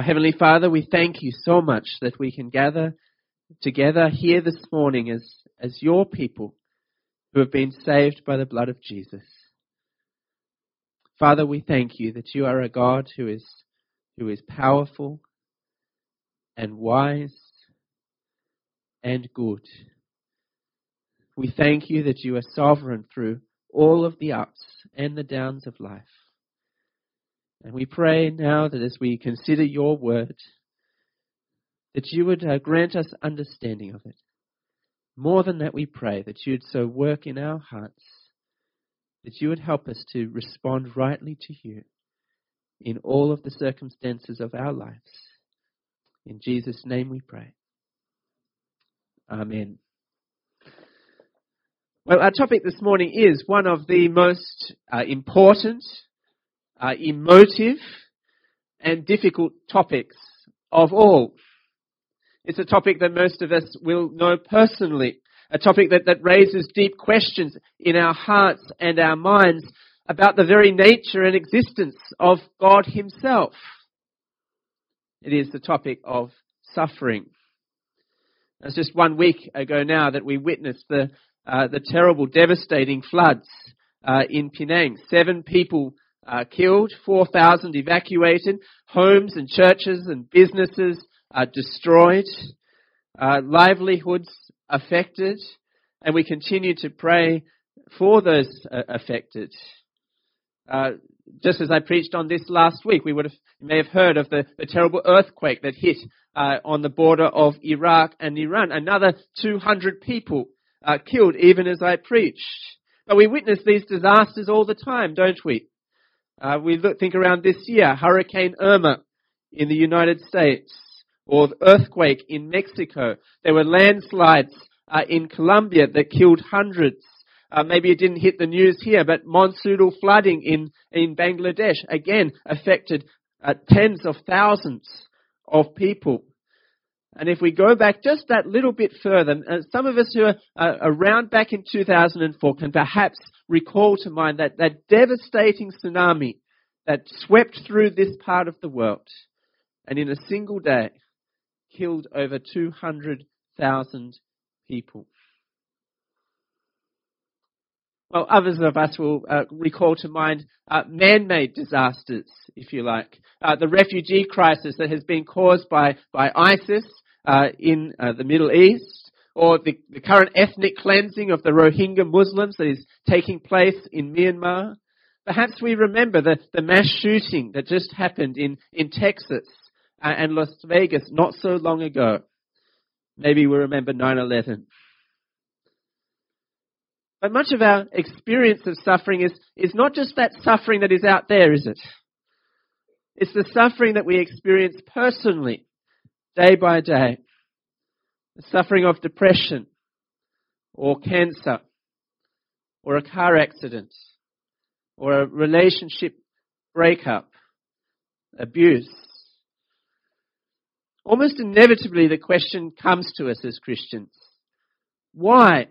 Our Heavenly Father, we thank you so much that we can gather together here this morning as, as your people who have been saved by the blood of Jesus. Father, we thank you that you are a God who is, who is powerful and wise and good. We thank you that you are sovereign through all of the ups and the downs of life. And we pray now that as we consider your word, that you would uh, grant us understanding of it. More than that, we pray that you'd so work in our hearts that you would help us to respond rightly to you in all of the circumstances of our lives. In Jesus' name we pray. Amen. Well, our topic this morning is one of the most uh, important uh, emotive and difficult topics of all. It's a topic that most of us will know personally, a topic that, that raises deep questions in our hearts and our minds about the very nature and existence of God Himself. It is the topic of suffering. It's just one week ago now that we witnessed the, uh, the terrible, devastating floods uh, in Penang. Seven people uh, killed, 4,000 evacuated, homes and churches and businesses are destroyed, uh, livelihoods affected, and we continue to pray for those uh, affected. Uh, just as I preached on this last week, we would have, may have heard of the, the terrible earthquake that hit uh, on the border of Iraq and Iran. Another 200 people killed even as I preached. But we witness these disasters all the time, don't we? Uh, we look, think around this year, Hurricane Irma in the United States, or the earthquake in Mexico. There were landslides uh, in Colombia that killed hundreds. Uh, maybe it didn't hit the news here, but monsoonal flooding in, in Bangladesh again affected uh, tens of thousands of people. And if we go back just that little bit further, uh, some of us who are around back in 2004 can perhaps recall to mind that, that devastating tsunami that swept through this part of the world and in a single day killed over 200,000 people. Well, others of us will uh, recall to mind uh, man-made disasters, if you like. Uh, the refugee crisis that has been caused by, by ISIS uh, in uh, the Middle East, or the, the current ethnic cleansing of the Rohingya Muslims that is taking place in Myanmar. Perhaps we remember the, the mass shooting that just happened in, in Texas uh, and Las Vegas not so long ago. Maybe we remember 9-11. But much of our experience of suffering is, is not just that suffering that is out there, is it? It's the suffering that we experience personally, day by day the suffering of depression or cancer or a car accident or a relationship breakup, abuse. Almost inevitably the question comes to us as Christians. Why?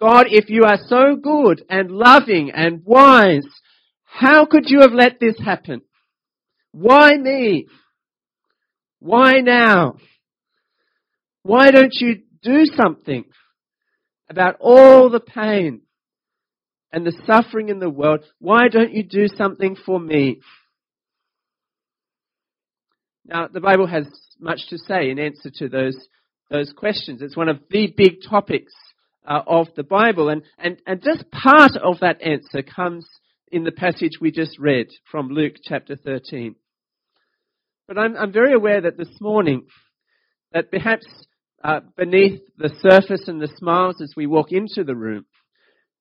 God, if you are so good and loving and wise, how could you have let this happen? Why me? Why now? Why don't you do something about all the pain and the suffering in the world? Why don't you do something for me? Now, the Bible has much to say in answer to those, those questions. It's one of the big topics uh, of the Bible. And, and, and just part of that answer comes in the passage we just read from Luke chapter 13. But I'm, I'm very aware that this morning, that perhaps uh, beneath the surface and the smiles as we walk into the room,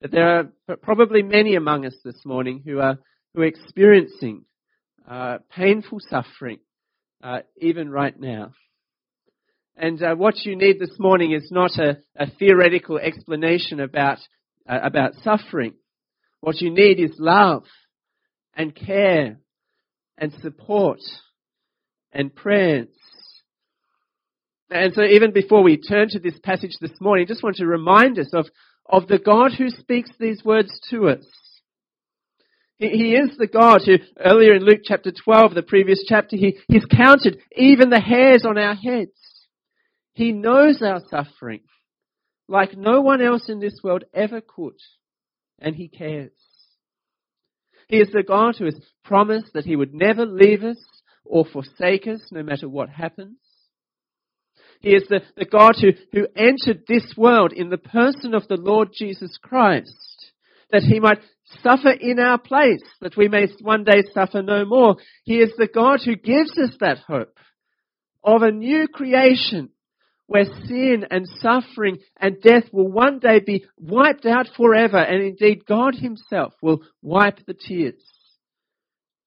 that there are probably many among us this morning who are, who are experiencing uh, painful suffering, uh, even right now. And uh, what you need this morning is not a, a theoretical explanation about, uh, about suffering. What you need is love and care and support and prayers and so even before we turn to this passage this morning, I just want to remind us of, of the God who speaks these words to us. He, he is the God who, earlier in Luke chapter 12, the previous chapter, he, he's counted even the hairs on our heads. He knows our suffering like no one else in this world ever could, and he cares. He is the God who has promised that he would never leave us or forsake us no matter what happens. He is the, the God who, who entered this world in the person of the Lord Jesus Christ, that he might suffer in our place, that we may one day suffer no more. He is the God who gives us that hope of a new creation where sin and suffering and death will one day be wiped out forever and indeed God himself will wipe the tears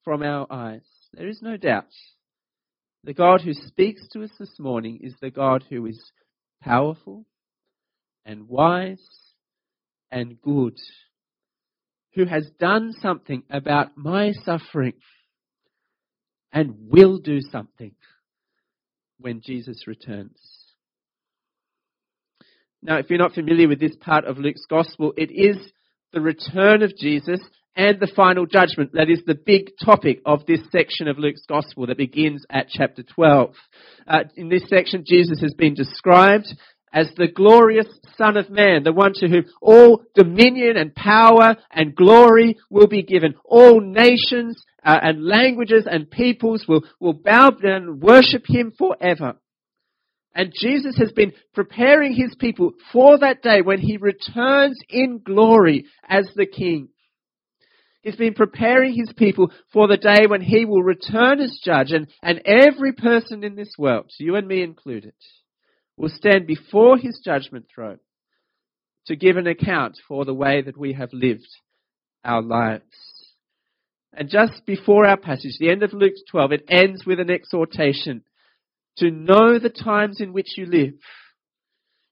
from our eyes. There is no doubt. The God who speaks to us this morning is the God who is powerful and wise and good who has done something about my suffering and will do something when Jesus returns. Now, if you're not familiar with this part of Luke's gospel, it is the return of Jesus and the final judgment. That is the big topic of this section of Luke's gospel that begins at chapter 12. Uh, in this section, Jesus has been described as the glorious Son of Man, the one to whom all dominion and power and glory will be given. All nations uh, and languages and peoples will, will bow down and worship Him forever. And Jesus has been preparing His people for that day when He returns in glory as the King. He's been preparing his people for the day when he will return as judge and, and every person in this world, you and me included, will stand before his judgment throne to give an account for the way that we have lived our lives. And just before our passage, the end of Luke 12, it ends with an exhortation to know the times in which you live.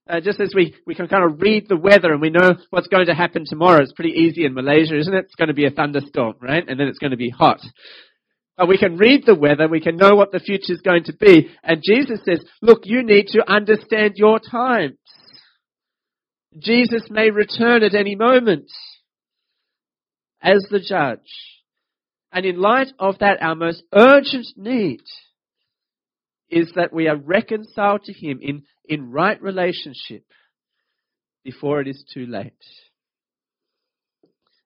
Uh, just as we, we can kind of read the weather and we know what's going to happen tomorrow. It's pretty easy in Malaysia, isn't it? It's going to be a thunderstorm, right? And then it's going to be hot. But we can read the weather, we can know what the future is going to be. And Jesus says, look, you need to understand your times. Jesus may return at any moment as the judge. And in light of that, our most urgent need is that we are reconciled to Him in, in right relationship before it is too late.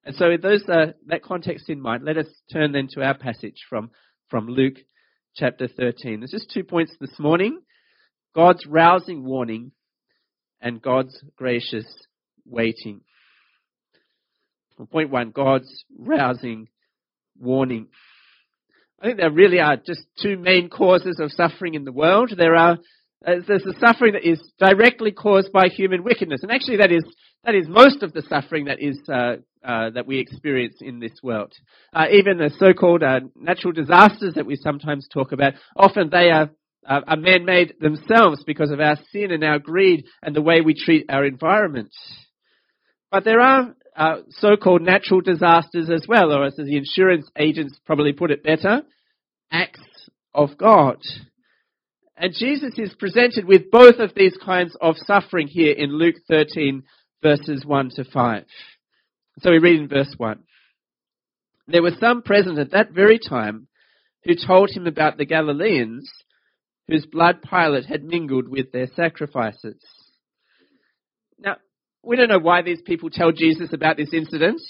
And so, with those, uh, that context in mind, let us turn then to our passage from, from Luke chapter 13. There's just two points this morning God's rousing warning and God's gracious waiting. Point one God's rousing warning. I think there really are just two main causes of suffering in the world. There are uh, there's the suffering that is directly caused by human wickedness, and actually that is that is most of the suffering that is uh, uh, that we experience in this world. Uh, even the so-called uh, natural disasters that we sometimes talk about, often they are uh, are man-made themselves because of our sin and our greed and the way we treat our environment. But there are Uh, so-called natural disasters as well, or as the insurance agents probably put it better, acts of God. And Jesus is presented with both of these kinds of suffering here in Luke 13 verses 1 to 5. So we read in verse 1. There were some present at that very time who told him about the Galileans whose blood Pilate had mingled with their sacrifices. Now, we don't know why these people tell Jesus about this incident.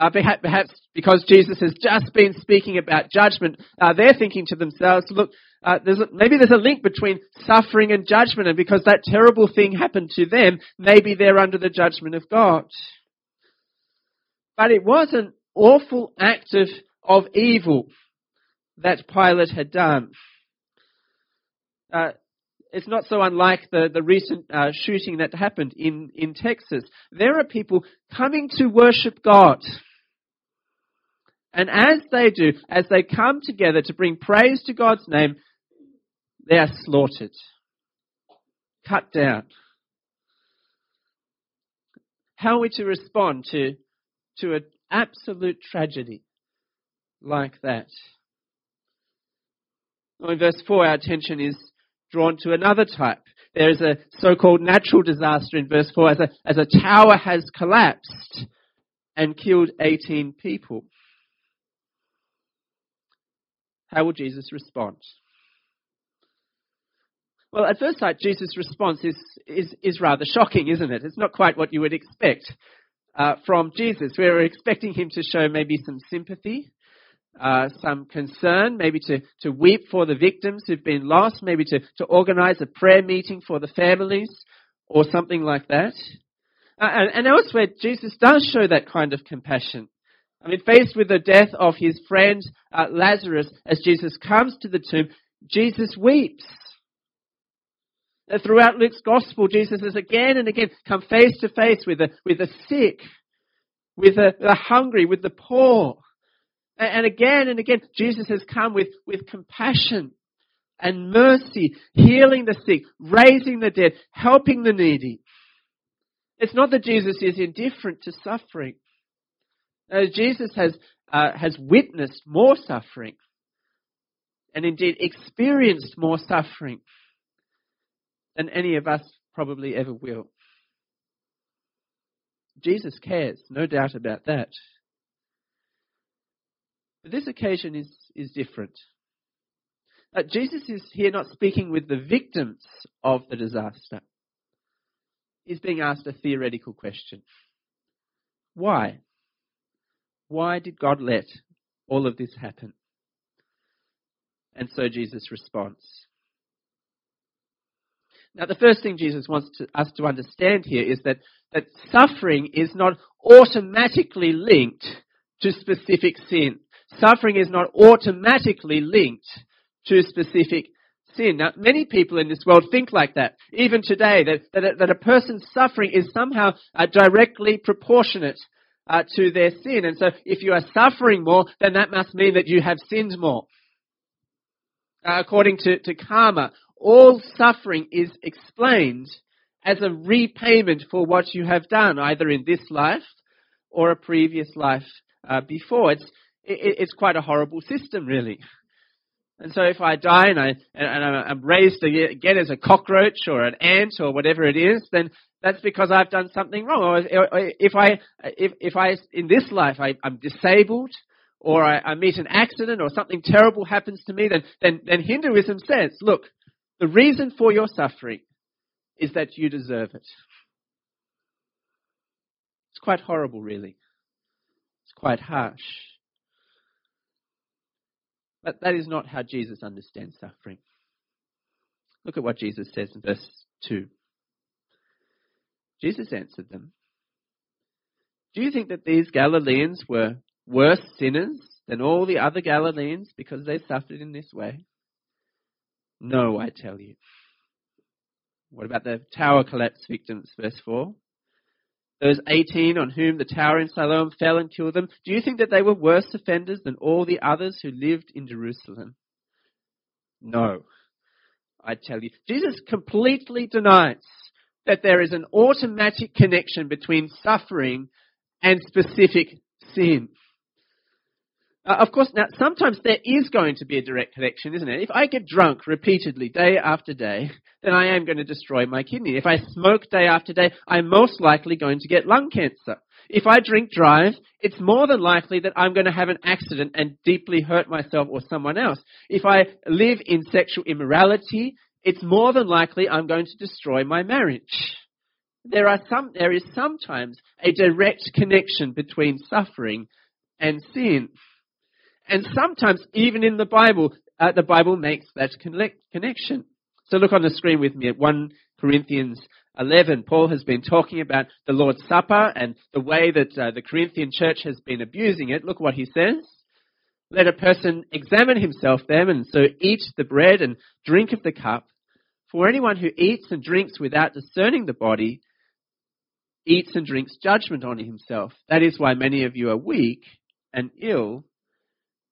Uh, perhaps because Jesus has just been speaking about judgment, uh, they're thinking to themselves, look, uh, there's a, maybe there's a link between suffering and judgment, and because that terrible thing happened to them, maybe they're under the judgment of God. But it was an awful act of, of evil that Pilate had done. Uh, it's not so unlike the, the recent uh, shooting that happened in, in Texas. There are people coming to worship God. And as they do, as they come together to bring praise to God's name, they are slaughtered, cut down. How are we to respond to, to an absolute tragedy like that? Well, in verse 4, our attention is drawn to another type. There is a so-called natural disaster in verse 4 as a, as a tower has collapsed and killed 18 people. How will Jesus respond? Well, at first sight, Jesus' response is, is, is rather shocking, isn't it? It's not quite what you would expect uh, from Jesus. We were expecting him to show maybe some sympathy, uh, some concern, maybe to, to weep for the victims who've been lost, maybe to, to organize a prayer meeting for the families, or something like that. Uh, and, and elsewhere, Jesus does show that kind of compassion. I mean, faced with the death of his friend uh, Lazarus, as Jesus comes to the tomb, Jesus weeps. Uh, throughout Luke's gospel, Jesus has again and again come face to face with the, with the sick, with the, the hungry, with the poor. And, again and again, Jesus has come with, with compassion and mercy, healing the sick, raising the dead, helping the needy. It's not that Jesus is indifferent to suffering. No, Jesus has, uh, has witnessed more suffering and indeed experienced more suffering than any of us probably ever will. Jesus cares, no doubt about that. But this occasion is, is different. Uh, Jesus is here not speaking with the victims of the disaster. He's being asked a theoretical question. Why? Why did God let all of this happen? And so Jesus responds. Now, the first thing Jesus wants to, us to understand here is that, that suffering is not automatically linked to specific sin. Suffering is not automatically linked to specific sin. Now, many people in this world think like that, even today, that, that, a, that a person's suffering is somehow uh, directly proportionate uh, to their sin. And so if you are suffering more, then that must mean that you have sinned more. Uh, according to, to karma, all suffering is explained as a repayment for what you have done, either in this life or a previous life uh, before. It's, it, it's quite a horrible system, really. And so if I die and, I, and I'm raised again as a cockroach or an ant or whatever it is, then that's because I've done something wrong. Or if I, if, if I, in this life, I, I'm disabled or I, I meet an accident or something terrible happens to me, then, then, then Hinduism says, look, the reason for your suffering is that you deserve it. It's quite horrible, really. It's quite harsh. But that is not how Jesus understands suffering. Look at what Jesus says in verse 2. Jesus answered them, Do you think that these Galileans were worse sinners than all the other Galileans because they suffered in this way? No, I tell you. What about the tower collapse victims, verse 4? Those 18 on whom the tower in Siloam fell and killed them, do you think that they were worse offenders than all the others who lived in Jerusalem? No, I tell you. Jesus completely denies that there is an automatic connection between suffering and specific sin. Uh, of course, now sometimes there is going to be a direct connection, isn't it? If I get drunk repeatedly, day after day, then I am going to destroy my kidney. If I smoke day after day, I'm most likely going to get lung cancer. If I drink drive, it's more than likely that I'm going to have an accident and deeply hurt myself or someone else. If I live in sexual immorality, it's more than likely I'm going to destroy my marriage. There are some, there is sometimes a direct connection between suffering and sin. And sometimes, even in the Bible, uh, the Bible makes that connection. So look on the screen with me at 1 Corinthians 11. Paul has been talking about the Lord's Supper and the way that uh, the Corinthian church has been abusing it. Look what he says. Let a person examine himself then, and so eat the bread and drink of the cup. For anyone who eats and drinks without discerning the body eats and drinks judgment on himself. That is why many of you are weak and ill,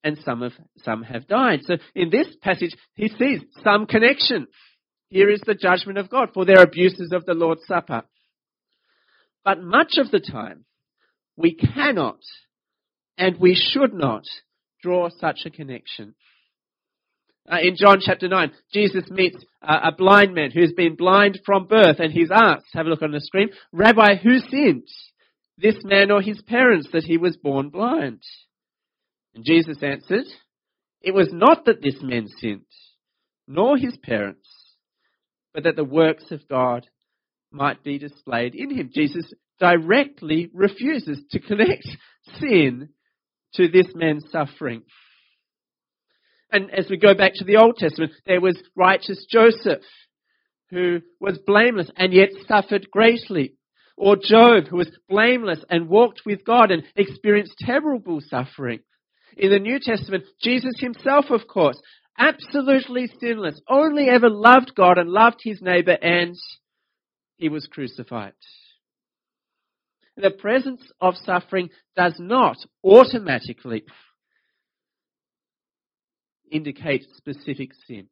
and some have, some have died. So in this passage, he sees some connection. Here is the judgment of God for their abuses of the Lord's Supper. But much of the time, we cannot and we should not draw such a connection. Uh, in John chapter 9, Jesus meets uh, a blind man who's been blind from birth and he's asked, have a look on the screen, Rabbi, who sinned? This man or his parents that he was born blind? And Jesus answered, it was not that this man sinned, nor his parents, but that the works of God might be displayed in him. Jesus directly refuses to connect sin to this man's suffering. And as we go back to the Old Testament, there was righteous Joseph who was blameless and yet suffered greatly. Or Job who was blameless and walked with God and experienced terrible suffering. In the New Testament, Jesus himself, of course, absolutely sinless, only ever loved God and loved his neighbor and he was crucified. The presence of suffering does not automatically indicate specific sin.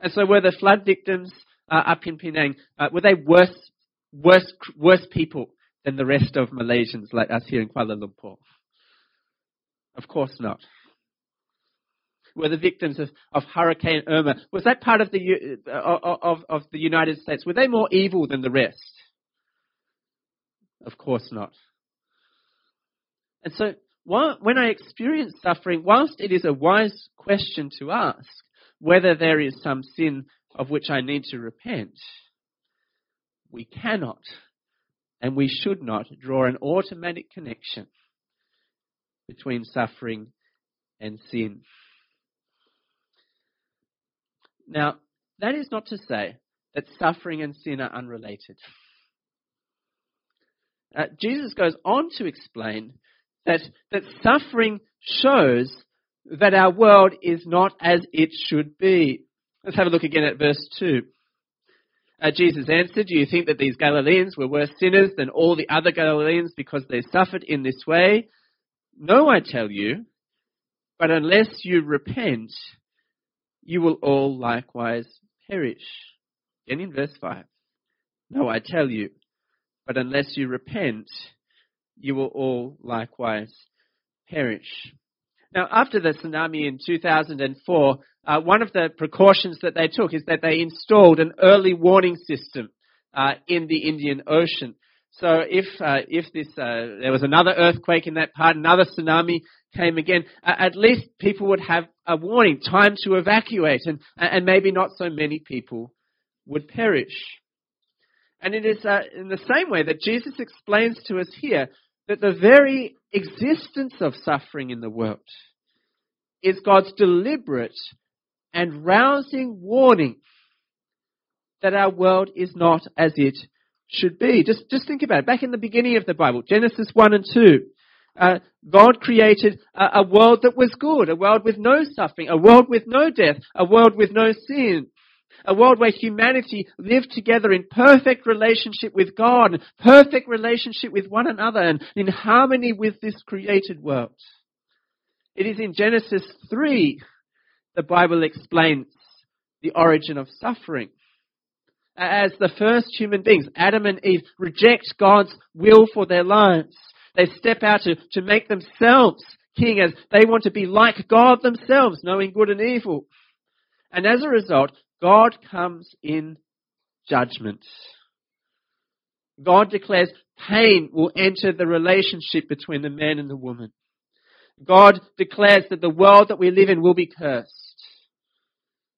And so were the flood victims uh, up in Penang, uh, were they worse, worse, worse people than the rest of Malaysians like us here in Kuala Lumpur? Of course not. Were the victims of, of Hurricane Irma, was that part of the, uh, of, of the United States? Were they more evil than the rest? Of course not. And so when I experience suffering, whilst it is a wise question to ask whether there is some sin of which I need to repent, we cannot and we should not draw an automatic connection between suffering and sin. Now, that is not to say that suffering and sin are unrelated. Uh, Jesus goes on to explain that, that suffering shows that our world is not as it should be. Let's have a look again at verse 2. Uh, Jesus answered, Do you think that these Galileans were worse sinners than all the other Galileans because they suffered in this way? No, I tell you, but unless you repent, you will all likewise perish. Again in verse 5. No, I tell you, but unless you repent, you will all likewise perish. Now, after the tsunami in 2004, uh, one of the precautions that they took is that they installed an early warning system uh, in the Indian Ocean. So if uh, if this uh, there was another earthquake in that part, another tsunami came again, at least people would have a warning, time to evacuate, and and maybe not so many people would perish. And it is uh, in the same way that Jesus explains to us here that the very existence of suffering in the world is God's deliberate and rousing warning that our world is not as it should be. Just, just think about it. Back in the beginning of the Bible, Genesis 1 and 2, uh, God created a, a world that was good, a world with no suffering, a world with no death, a world with no sin a world where humanity lived together in perfect relationship with God, perfect relationship with one another, and in harmony with this created world. It is in Genesis 3 the Bible explains the origin of suffering. As the first human beings, Adam and Eve reject God's will for their lives. They step out to, to make themselves king as they want to be like God themselves, knowing good and evil. And as a result, God comes in judgment. God declares pain will enter the relationship between the man and the woman. God declares that the world that we live in will be cursed.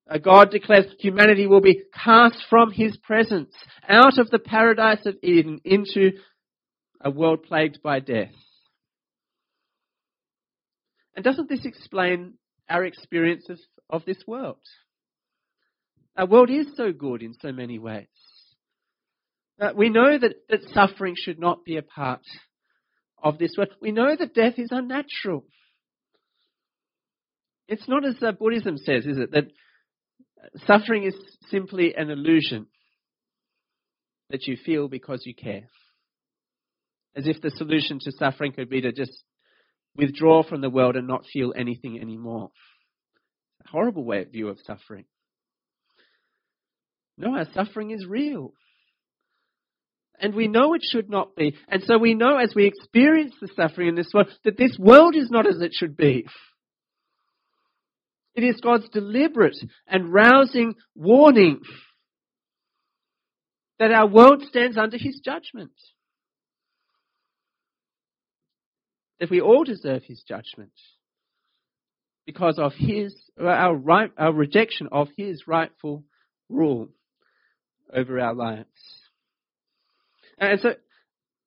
Uh, God declares humanity will be cast from his presence out of the paradise of Eden into a world plagued by death. And doesn't this explain our experiences of this world? Our world is so good in so many ways. Uh, we know that, that suffering should not be a part of this world. We know that death is unnatural. It's not as uh, Buddhism says, is it? That suffering is simply an illusion that you feel because you care. As if the solution to suffering could be to just withdraw from the world and not feel anything anymore. A horrible way of view of suffering. No, our suffering is real. And we know it should not be. And so we know as we experience the suffering in this world that this world is not as it should be. It is God's deliberate and rousing warning that our world stands under His judgment. That we all deserve His judgment. because of his, our right, our rejection of his rightful rule over our lives. And so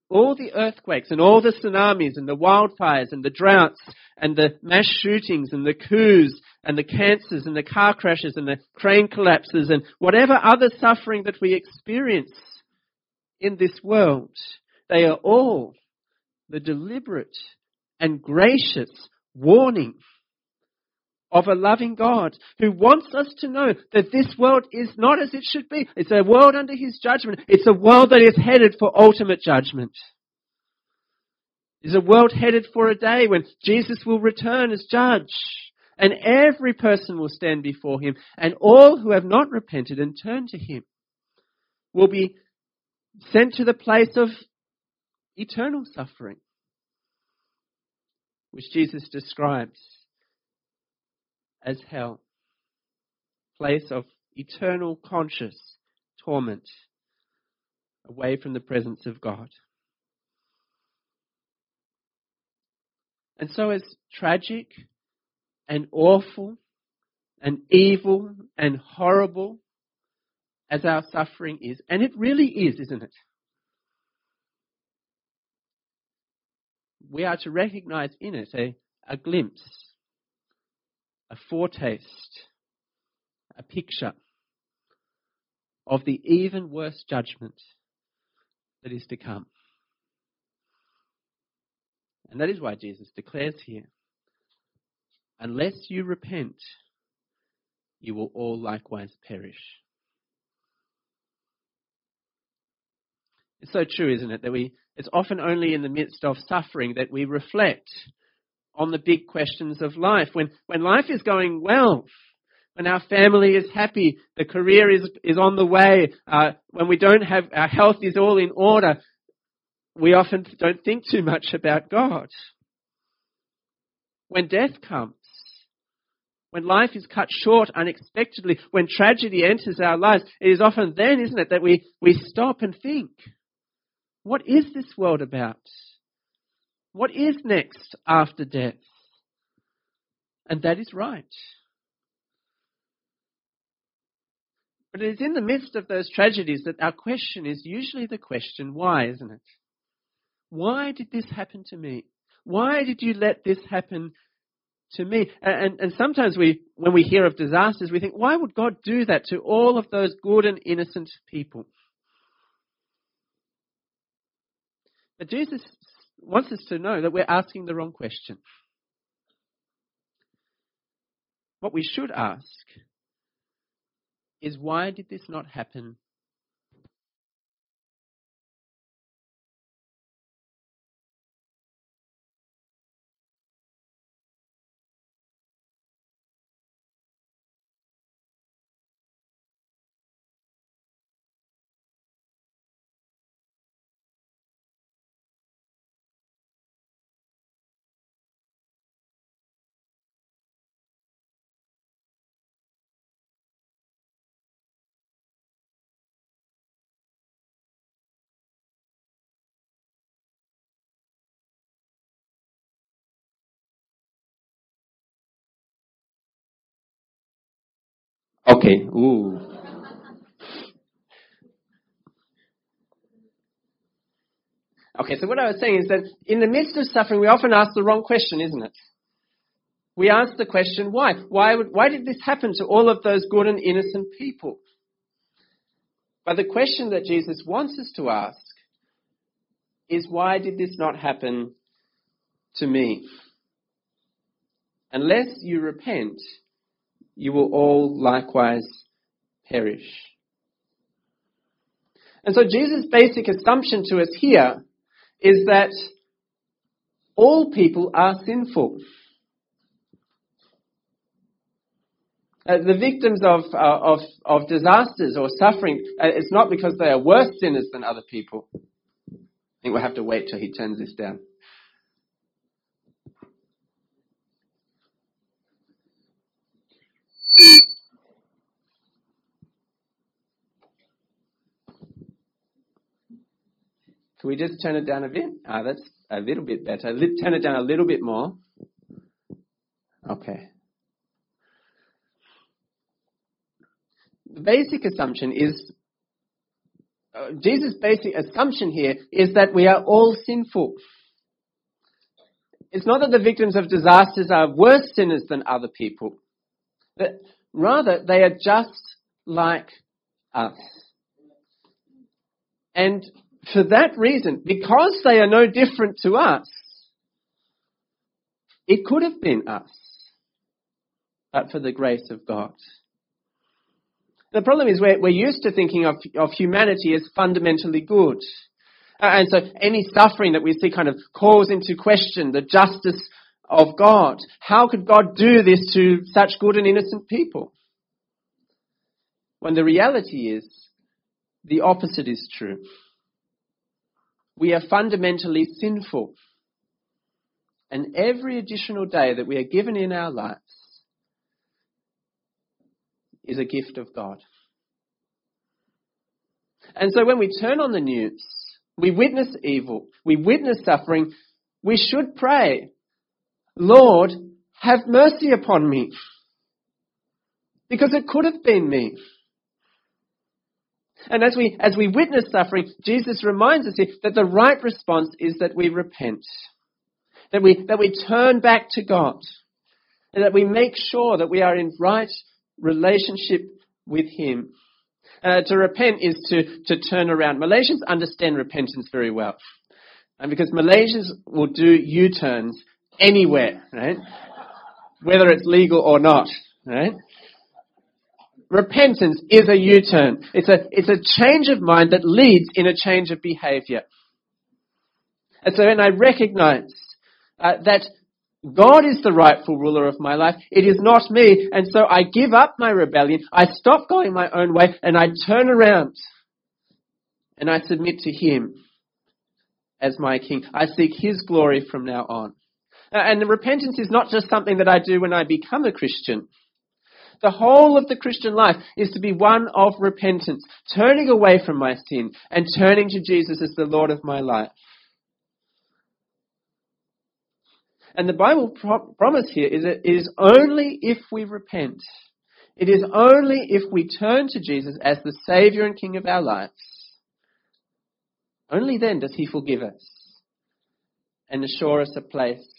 all the earthquakes and all the tsunamis and the wildfires and the droughts and the mass shootings and the coups and the cancers and the car crashes and the crane collapses and whatever other suffering that we experience in this world, they are all the deliberate and gracious warning of a loving God who wants us to know that this world is not as it should be. It's a world under His judgment. It's a world that is headed for ultimate judgment. It's a world headed for a day when Jesus will return as judge and every person will stand before Him and all who have not repented and turned to Him will be sent to the place of eternal suffering, which Jesus describes as hell, place of eternal conscious torment away from the presence of God. And so as tragic and awful and evil and horrible as our suffering is, and it really is, isn't it? We are to recognize in it a, a glimpse a foretaste, a picture of the even worse judgment that is to come. And that is why Jesus declares here unless you repent, you will all likewise perish. It's so true, isn't it, that we, it's often only in the midst of suffering that we reflect on the big questions of life. When, when life is going well, when our family is happy, the career is, is on the way, uh, when we don't have, our health is all in order, we often don't think too much about God. When death comes, when life is cut short unexpectedly, when tragedy enters our lives, it is often then, isn't it, that we, we stop and think, what is this world about? What is next after death? And that is right. But it is in the midst of those tragedies that our question is usually the question, why, isn't it? Why did this happen to me? Why did you let this happen to me? And, and sometimes we, when we hear of disasters, we think, why would God do that to all of those good and innocent people? But Jesus wants us to know that we're asking the wrong question. What we should ask is why did this not happen Okay. Ooh. Okay, so what I was saying is that in the midst of suffering, we often ask the wrong question, isn't it? We ask the question, why? Why, would, why did this happen to all of those good and innocent people? But the question that Jesus wants us to ask is, why did this not happen to me? Unless you repent, you will all likewise perish. And so Jesus' basic assumption to us here is that all people are sinful. Uh, the victims of, uh, of, of disasters or suffering, uh, it's not because they are worse sinners than other people. I think we'll have to wait till he turns this down. Can we just turn it down a bit? Ah, that's a little bit better. Turn it down a little bit more. Okay. The basic assumption is uh, Jesus' basic assumption here is that we are all sinful. It's not that the victims of disasters are worse sinners than other people, but rather they are just like us. And for that reason, because they are no different to us, it could have been us, but for the grace of God. The problem is we're, we're used to thinking of, of humanity as fundamentally good. Uh, and so any suffering that we see kind of calls into question the justice of God. How could God do this to such good and innocent people? When the reality is the opposite is true. We are fundamentally sinful. And every additional day that we are given in our lives is a gift of God. And so when we turn on the news, we witness evil, we witness suffering, we should pray, Lord, have mercy upon me. Because it could have been me. And as we, as we witness suffering, Jesus reminds us here that the right response is that we repent. That we, that we turn back to God. And that we make sure that we are in right relationship with Him. Uh, to repent is to, to turn around. Malaysians understand repentance very well. And because Malaysians will do U-turns anywhere, right? Whether it's legal or not, right? Repentance is a U-turn. It's a, it's a change of mind that leads in a change of behavior. And so when I recognize uh, that God is the rightful ruler of my life. It is not me. And so I give up my rebellion. I stop going my own way and I turn around and I submit to Him as my King. I seek His glory from now on. And repentance is not just something that I do when I become a Christian. The whole of the Christian life is to be one of repentance, turning away from my sin and turning to Jesus as the Lord of my life. And the Bible pro- promise here is that it is only if we repent, it is only if we turn to Jesus as the Savior and King of our lives, only then does He forgive us and assure us a place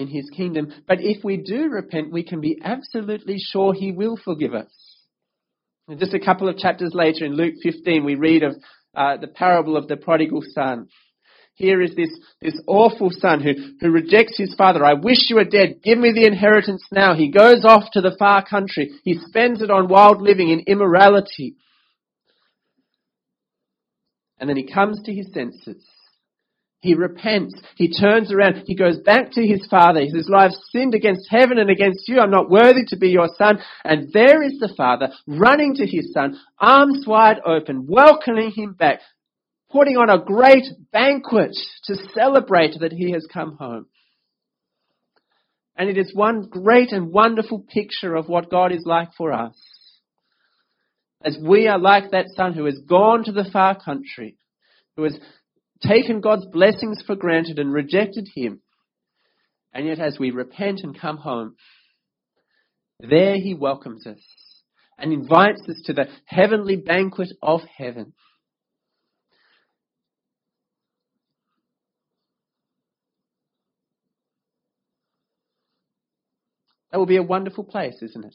in His kingdom. But if we do repent, we can be absolutely sure He will forgive us. And just a couple of chapters later in Luke 15, we read of uh, the parable of the prodigal son. Here is this, this awful son who, who rejects his father. I wish you were dead. Give me the inheritance now. He goes off to the far country. He spends it on wild living in immorality. And then he comes to his senses. He repents. He turns around. He goes back to his father. He says, I've sinned against heaven and against you. I'm not worthy to be your son. And there is the father running to his son, arms wide open, welcoming him back, putting on a great banquet to celebrate that he has come home. And it is one great and wonderful picture of what God is like for us. As we are like that son who has gone to the far country, who has taken God's blessings for granted and rejected him. And yet as we repent and come home, there he welcomes us and invites us to the heavenly banquet of heaven. That will be a wonderful place, isn't it?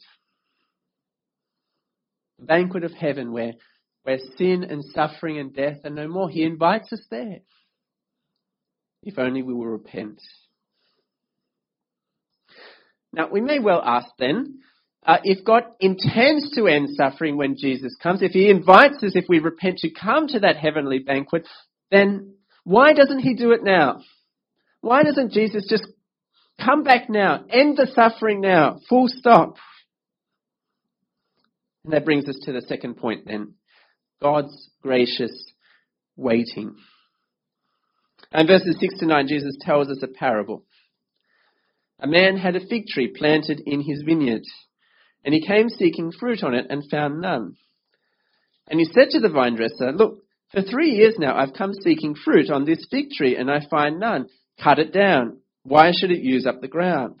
The banquet of heaven where, where sin and suffering and death are no more. He invites us there. If only we will repent. Now, we may well ask then, uh, if God intends to end suffering when Jesus comes, if He invites us, if we repent, to come to that heavenly banquet, then why doesn't He do it now? Why doesn't Jesus just Come back now. End the suffering now. Full stop. And that brings us to the second point then. God's gracious waiting. And verses 6 to 9, Jesus tells us a parable. A man had a fig tree planted in his vineyard, and he came seeking fruit on it and found none. And he said to the vine dresser, Look, for three years now I've come seeking fruit on this fig tree, and I find none. Cut it down. Why should it use up the ground?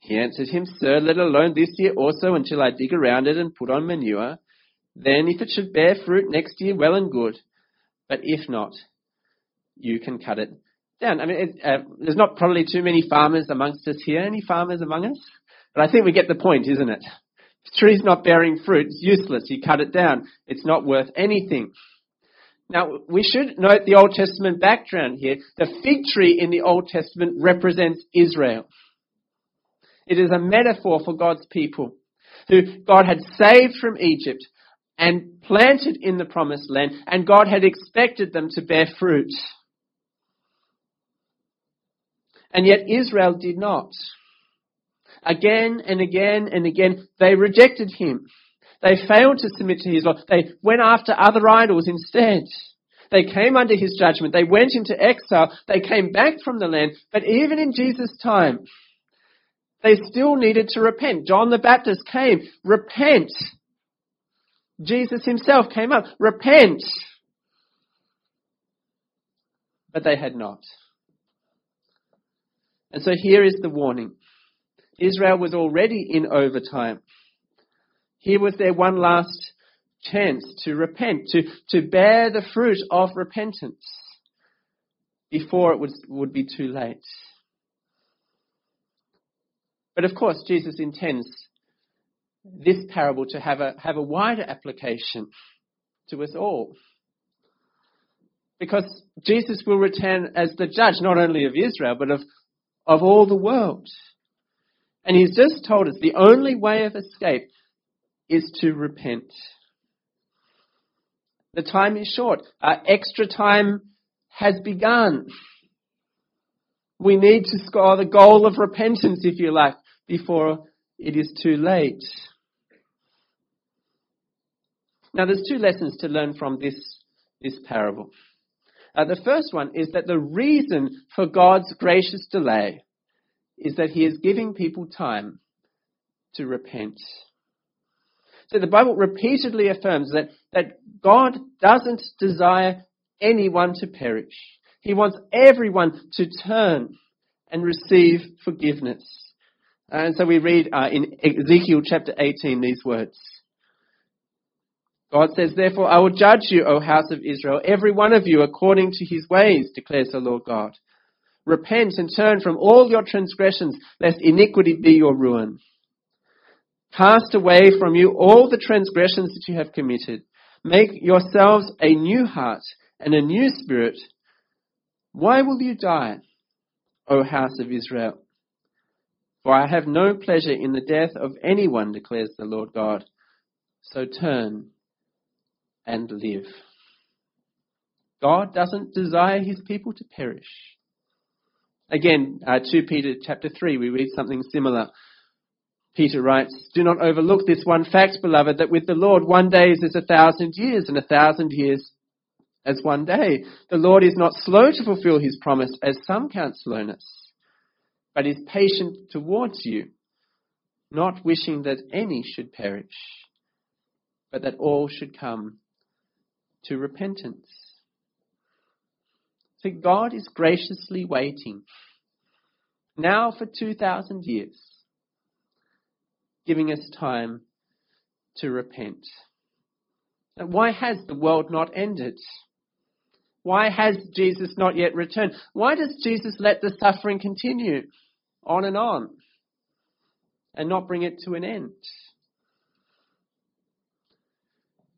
He answered him, Sir, let alone this year also until I dig around it and put on manure. Then if it should bear fruit next year, well and good. But if not, you can cut it down. I mean, it, uh, there's not probably too many farmers amongst us here. Any farmers among us? But I think we get the point, isn't it? If the tree's not bearing fruit, it's useless. You cut it down. It's not worth anything. Now, we should note the Old Testament background here. The fig tree in the Old Testament represents Israel. It is a metaphor for God's people who God had saved from Egypt and planted in the promised land, and God had expected them to bear fruit. And yet Israel did not. Again and again and again, they rejected him. They failed to submit to his law. They went after other idols instead. They came under his judgment. They went into exile. They came back from the land. But even in Jesus' time, they still needed to repent. John the Baptist came. Repent. Jesus himself came up. Repent. But they had not. And so here is the warning. Israel was already in overtime. Here was their one last chance to repent, to, to bear the fruit of repentance before it would, would be too late. But of course, Jesus intends this parable to have a, have a wider application to us all. Because Jesus will return as the judge not only of Israel, but of of all the world. And he's just told us the only way of escape is to repent. The time is short. Our extra time has begun. We need to score the goal of repentance, if you like, before it is too late. Now, there's two lessons to learn from this, this parable. Uh, the first one is that the reason for God's gracious delay is that He is giving people time to repent. So the Bible repeatedly affirms that, that God doesn't desire anyone to perish. He wants everyone to turn and receive forgiveness. And so we read uh, in Ezekiel chapter 18 these words. God says, Therefore I will judge you, O house of Israel, every one of you according to his ways, declares the Lord God. Repent and turn from all your transgressions, lest iniquity be your ruin. Cast away from you all the transgressions that you have committed. Make yourselves a new heart and a new spirit. Why will you die, O house of Israel? For I have no pleasure in the death of anyone, declares the Lord God. So turn and live. God doesn't desire his people to perish. Again, uh, 2 Peter chapter 3, we read something similar. Peter writes, Do not overlook this one fact, beloved, that with the Lord one day is as a thousand years, and a thousand years as one day. The Lord is not slow to fulfill his promise, as some count slowness, but is patient towards you, not wishing that any should perish, but that all should come to repentance. So God is graciously waiting now for 2,000 years, giving us time to repent. why has the world not ended? Why has Jesus not yet returned? Why does Jesus let the suffering continue on and on and not bring it to an end?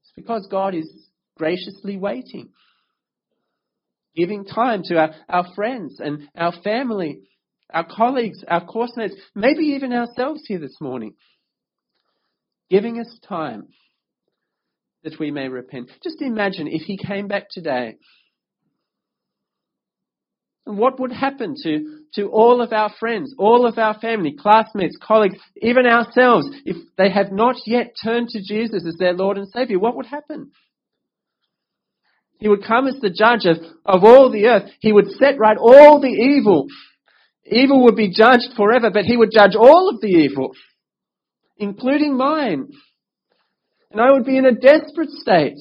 It's because God is graciously waiting, giving time to our, our friends and our family, our colleagues, our course mates, maybe even ourselves here this morning, giving us time that we may repent. Just imagine if he came back today. And what would happen to, to all of our friends, all of our family, classmates, colleagues, even ourselves, if they have not yet turned to Jesus as their Lord and Savior? What would happen? He would come as the judge of, of all the earth. He would set right all the evil. Evil would be judged forever, but he would judge all of the evil, including mine. And I would be in a desperate state.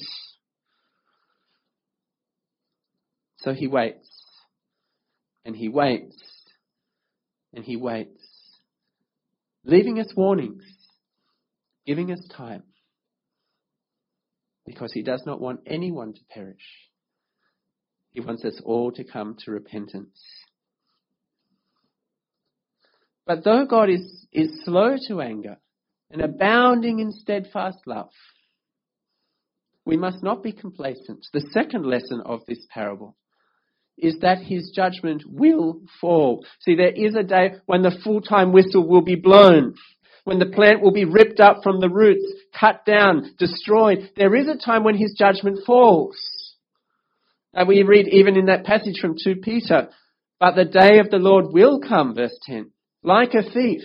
So he waits, and he waits, and he waits, leaving us warnings, giving us time, because he does not want anyone to perish. He wants us all to come to repentance. But though God is, is slow to anger and abounding in steadfast love, we must not be complacent. The second lesson of this parable is that his judgment will fall. See, there is a day when the full-time whistle will be blown, when the plant will be ripped up from the roots, cut down, destroyed. There is a time when his judgment falls. And we read even in that passage from 2 Peter, but the day of the Lord will come, verse 10, like a thief.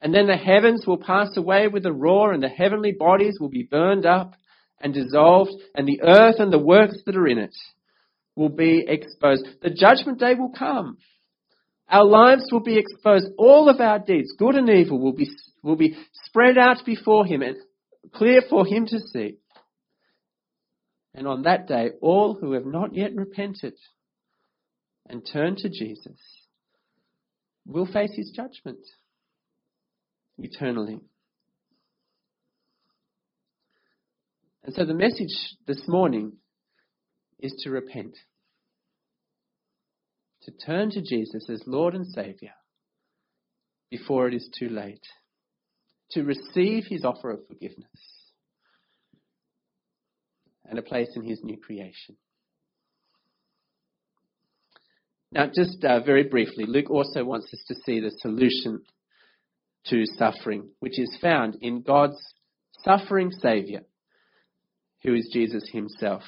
And then the heavens will pass away with a roar and the heavenly bodies will be burned up and dissolved and the earth and the works that are in it will be exposed. The judgment day will come. Our lives will be exposed. All of our deeds, good and evil, will be, will be spread out before Him and clear for Him to see. And on that day, all who have not yet repented and turned to Jesus will face His judgment eternally. And so the message this morning is to repent to turn to Jesus as Lord and Saviour before it is too late, to receive his offer of forgiveness and a place in his new creation. Now, just uh, very briefly, Luke also wants us to see the solution to suffering, which is found in God's suffering Saviour, who is Jesus himself.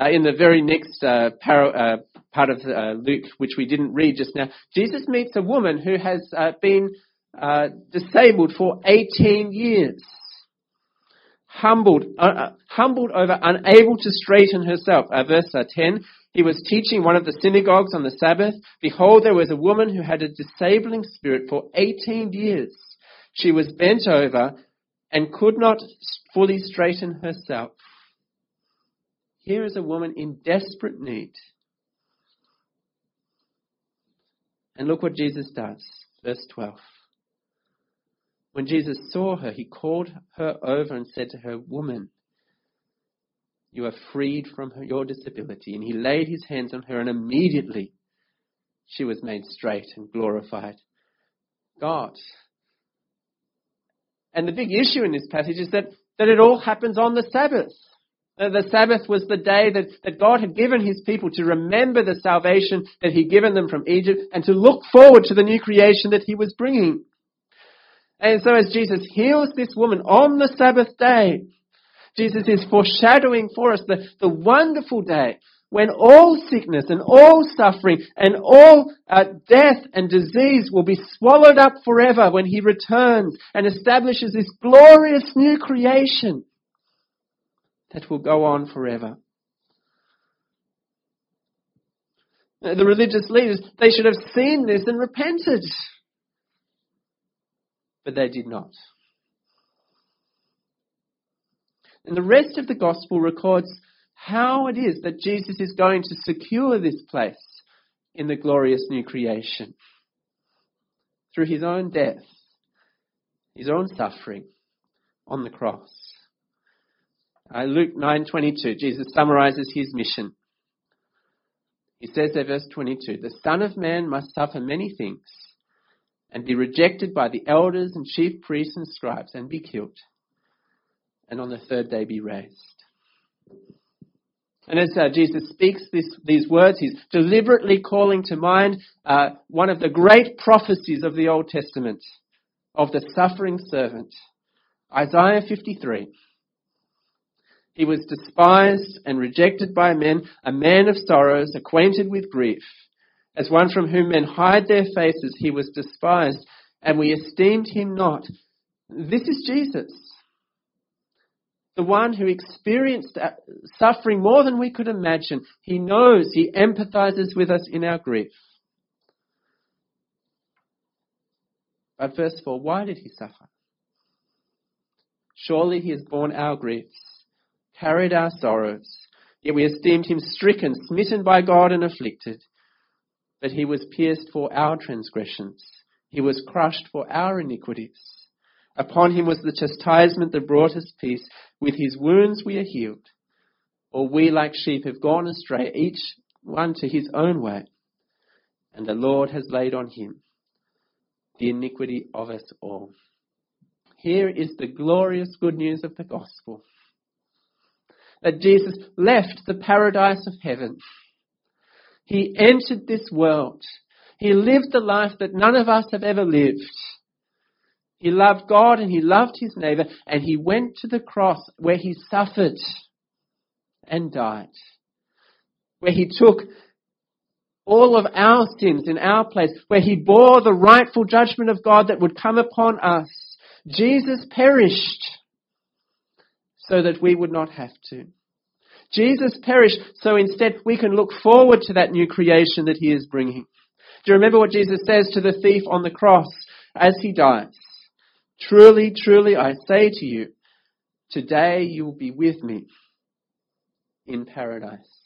Uh, in the very next uh, uh, part of uh, Luke, which we didn't read just now, Jesus meets a woman who has uh, been uh, disabled for 18 years, humbled, humbled over, unable to straighten herself. verse 10. He was teaching one of the synagogues on the Sabbath. Behold, there was a woman who had a disabling spirit for 18 years. She was bent over and could not fully straighten herself. Here is a woman in desperate need. And look what Jesus does. Verse 12. When Jesus saw her, he called her over and said to her, Woman, you are freed from her, your disability. And he laid his hands on her, and immediately she was made straight and glorified God. And the big issue in this passage is that, that it all happens on the Sabbath. The Sabbath was the day that, that God had given his people to remember the salvation that he'd given them from Egypt and to look forward to the new creation that he was bringing. And so as Jesus heals this woman on the Sabbath day, Jesus is foreshadowing for us the, the wonderful day when all sickness and all suffering and all uh, death and disease will be swallowed up forever when he returns and establishes this glorious new creation that will go on forever. Uh, the religious leaders, they should have seen this and repented. But they did not. And the rest of the gospel records how it is that Jesus is going to secure this place in the glorious new creation. Through his own death, his own suffering on the cross. Uh, Luke 9:22, Jesus summarizes his mission. He says there, verse 22, the Son of Man must suffer many things and be rejected by the elders and chief priests and scribes and be killed, and on the third day be raised. And as uh, Jesus speaks this, these words, he's deliberately calling to mind uh, one of the great prophecies of the Old Testament of the suffering servant, Isaiah 53. He was despised and rejected by men, a man of sorrows, acquainted with grief. As one from whom men hide their faces, he was despised, and we esteemed him not. This is Jesus. The one who experienced uh, suffering more than we could imagine. He knows, he empathizes with us in our grief. But verse 4, why did he suffer? Surely he has borne our griefs carried our sorrows. Yet we esteemed him stricken, smitten by God, and afflicted. But he was pierced for our transgressions, He was crushed for our iniquities. Upon him was the chastisement that brought us peace. With his wounds we are healed. Or we like sheep have gone astray, each one to his own way. And the Lord has laid on him the iniquity of us all. Here is the glorious good news of the gospel. That Jesus left the paradise of heaven. He entered this world. He lived the life that none of us have ever lived. He loved God and he loved his neighbor and he went to the cross where he suffered and died. Where he took all of our sins in our place, where he bore the rightful judgment of God that would come upon us. Jesus perished so that we would not have to. Jesus perished so instead we can look forward to that new creation that he is bringing. Do you remember what Jesus says to the thief on the cross as he dies? Truly, truly, I say to you, today you will be with me in paradise.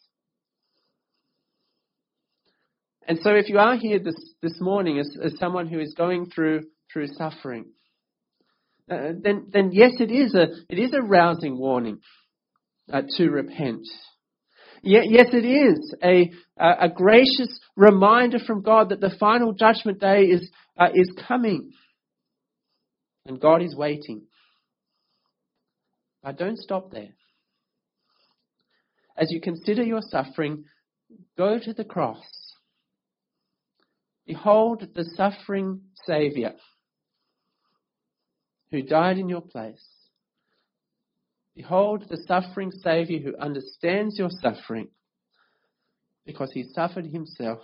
And so if you are here this, this morning as, as someone who is going through, through suffering, uh, then, then yes, it is a, it is a rousing warning uh, to repent. Yes, it is a, a gracious reminder from God that the final judgment day is, uh, is coming. And God is waiting. But don't stop there. As you consider your suffering, go to the cross. Behold the suffering Saviour who died in your place. Behold the suffering Saviour who understands your suffering because he suffered himself.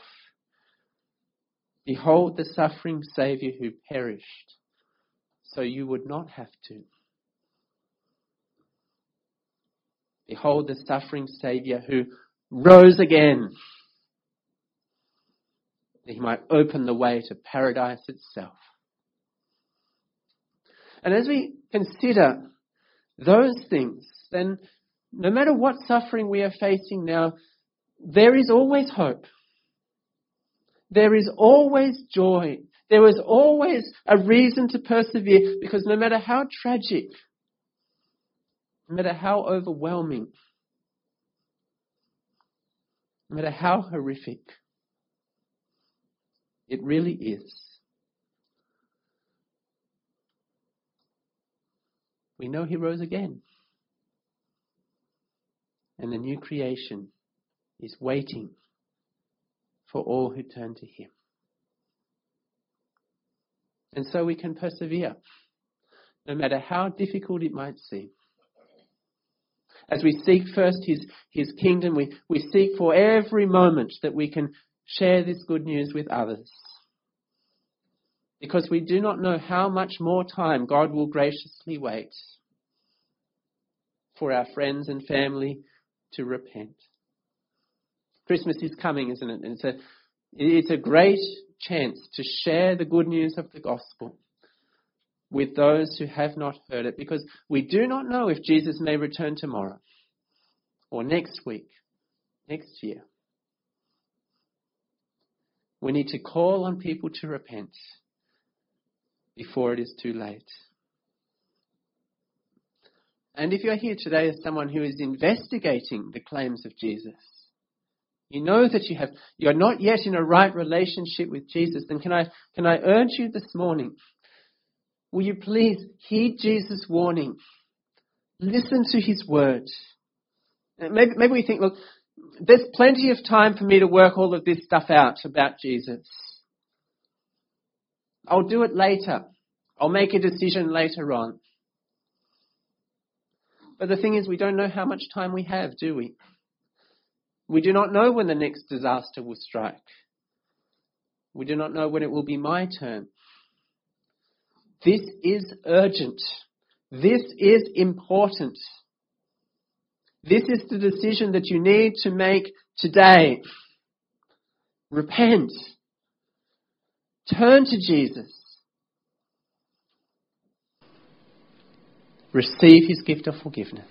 Behold the suffering Saviour who perished so you would not have to. Behold the suffering Saviour who rose again that he might open the way to paradise itself. And as we consider those things, then no matter what suffering we are facing now, there is always hope. There is always joy. There is always a reason to persevere because no matter how tragic, no matter how overwhelming, no matter how horrific, it really is. We know he rose again. And the new creation is waiting for all who turn to him. And so we can persevere, no matter how difficult it might seem. As we seek first his, his kingdom, we, we seek for every moment that we can share this good news with others. Because we do not know how much more time God will graciously wait for our friends and family to repent. Christmas is coming, isn't it? And it's a, it's a great chance to share the good news of the gospel with those who have not heard it because we do not know if Jesus may return tomorrow or next week, next year. We need to call on people to repent before it is too late. And if you're here today as someone who is investigating the claims of Jesus, you know that you have, you are not yet in a right relationship with Jesus, then can I, can I urge you this morning, will you please heed Jesus' warning? Listen to his words. Maybe, maybe we think, look, there's plenty of time for me to work all of this stuff out about Jesus. I'll do it later. I'll make a decision later on. But the thing is, we don't know how much time we have, do we? We do not know when the next disaster will strike. We do not know when it will be my turn. This is urgent. This is important. This is the decision that you need to make today. Repent. Turn to Jesus. Receive his gift of forgiveness.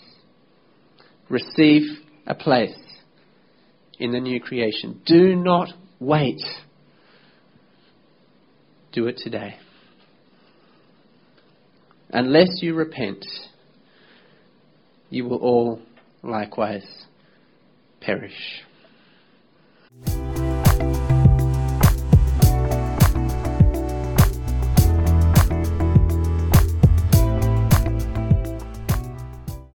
Receive a place in the new creation. Do not wait. do it today. Unless you repent, you will all likewise perish.